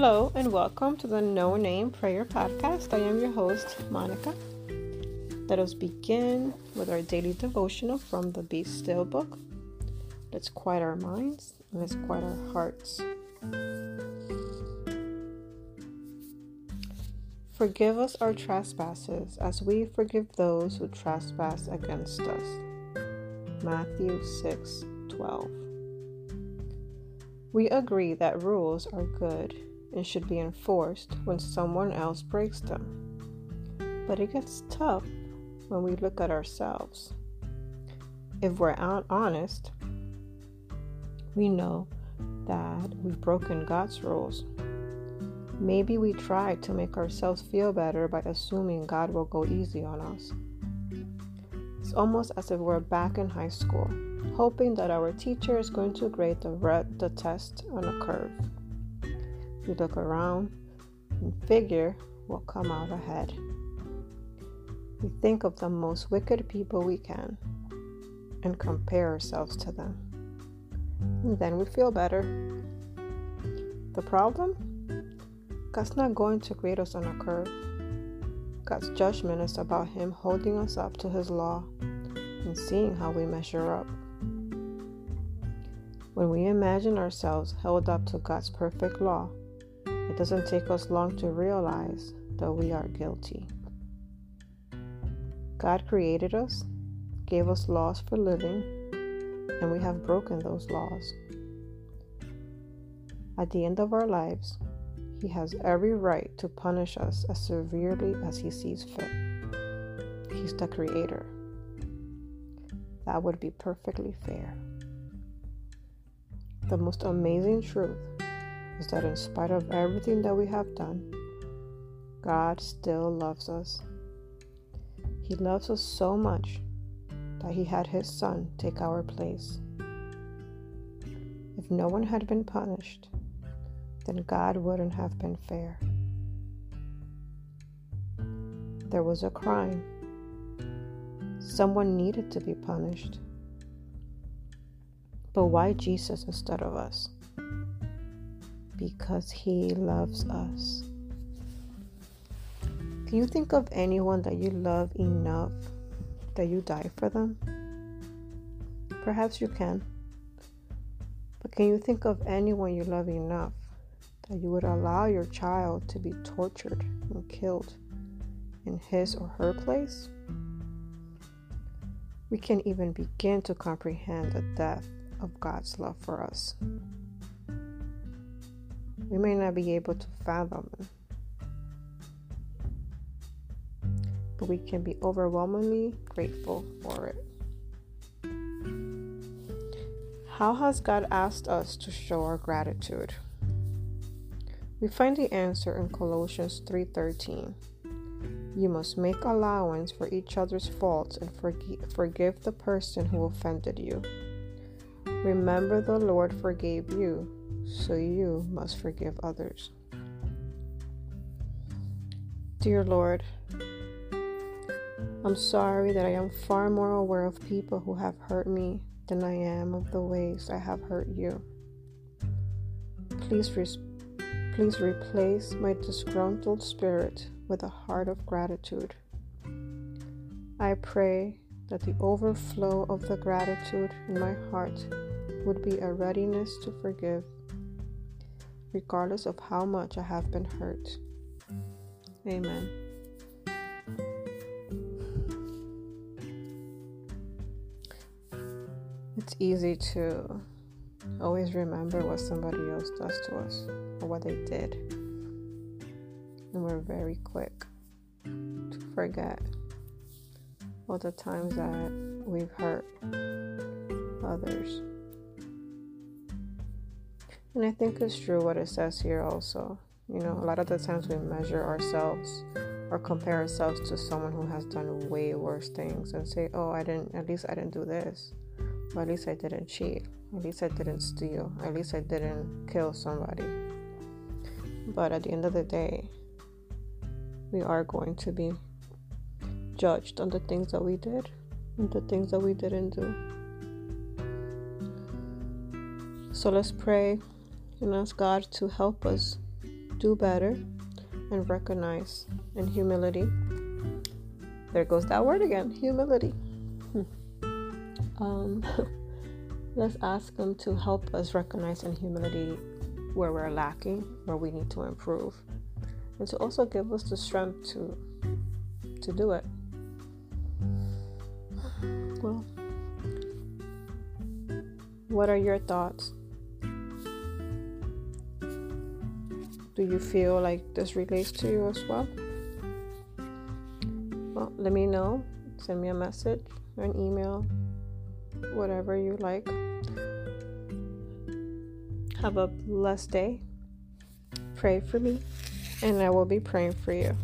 Hello, and welcome to the No Name Prayer Podcast. I am your host, Monica. Let us begin with our daily devotional from the Be Still book. Let's quiet our minds and let's quiet our hearts. Forgive us our trespasses as we forgive those who trespass against us. Matthew 6 12. We agree that rules are good and should be enforced when someone else breaks them. But it gets tough when we look at ourselves. If we're honest, we know that we've broken God's rules. Maybe we try to make ourselves feel better by assuming God will go easy on us. It's almost as if we're back in high school, hoping that our teacher is going to grade the, the test on a curve. We look around and figure we'll come out ahead. We think of the most wicked people we can and compare ourselves to them. And then we feel better. The problem? God's not going to grade us on a curve. God's judgment is about Him holding us up to His law and seeing how we measure up. When we imagine ourselves held up to God's perfect law, it doesn't take us long to realize that we are guilty. God created us, gave us laws for living, and we have broken those laws. At the end of our lives, he has every right to punish us as severely as he sees fit. He's the creator. That would be perfectly fair. The most amazing truth is that in spite of everything that we have done, God still loves us. He loves us so much that He had His Son take our place. If no one had been punished, then God wouldn't have been fair. There was a crime. Someone needed to be punished. But why Jesus instead of us? Because he loves us. Can you think of anyone that you love enough that you die for them? Perhaps you can. But can you think of anyone you love enough that you would allow your child to be tortured and killed in his or her place? We can't even begin to comprehend the depth of God's love for us. We may not be able to fathom but we can be overwhelmingly grateful for it. How has God asked us to show our gratitude? We find the answer in Colossians 3:13. You must make allowance for each other's faults and forgive, forgive the person who offended you. Remember the Lord forgave you, so you must forgive others. Dear Lord, I'm sorry that I am far more aware of people who have hurt me than I am of the ways I have hurt you. Please Please replace my disgruntled spirit with a heart of gratitude. I pray that the overflow of the gratitude in my heart would be a readiness to forgive, regardless of how much I have been hurt. Amen. It's easy to Always remember what somebody else does to us or what they did. And we're very quick to forget all the times that we've hurt others. And I think it's true what it says here also. You know, a lot of the times we measure ourselves or compare ourselves to someone who has done way worse things and say, oh, I didn't, at least I didn't do this. Or at least I didn't cheat at least I didn't steal. At least I didn't kill somebody. But at the end of the day, we are going to be judged on the things that we did and the things that we didn't do. So let's pray and ask God to help us do better, and recognize in humility. There goes that word again humility. um, let's ask Him to help us recognize in humility where we're lacking, where we need to improve, and to also give us the strength to to do it. Well, what are your thoughts? Do you feel like this relates to you as well? Well, let me know. Send me a message or an email, whatever you like. Have a blessed day. Pray for me, and I will be praying for you.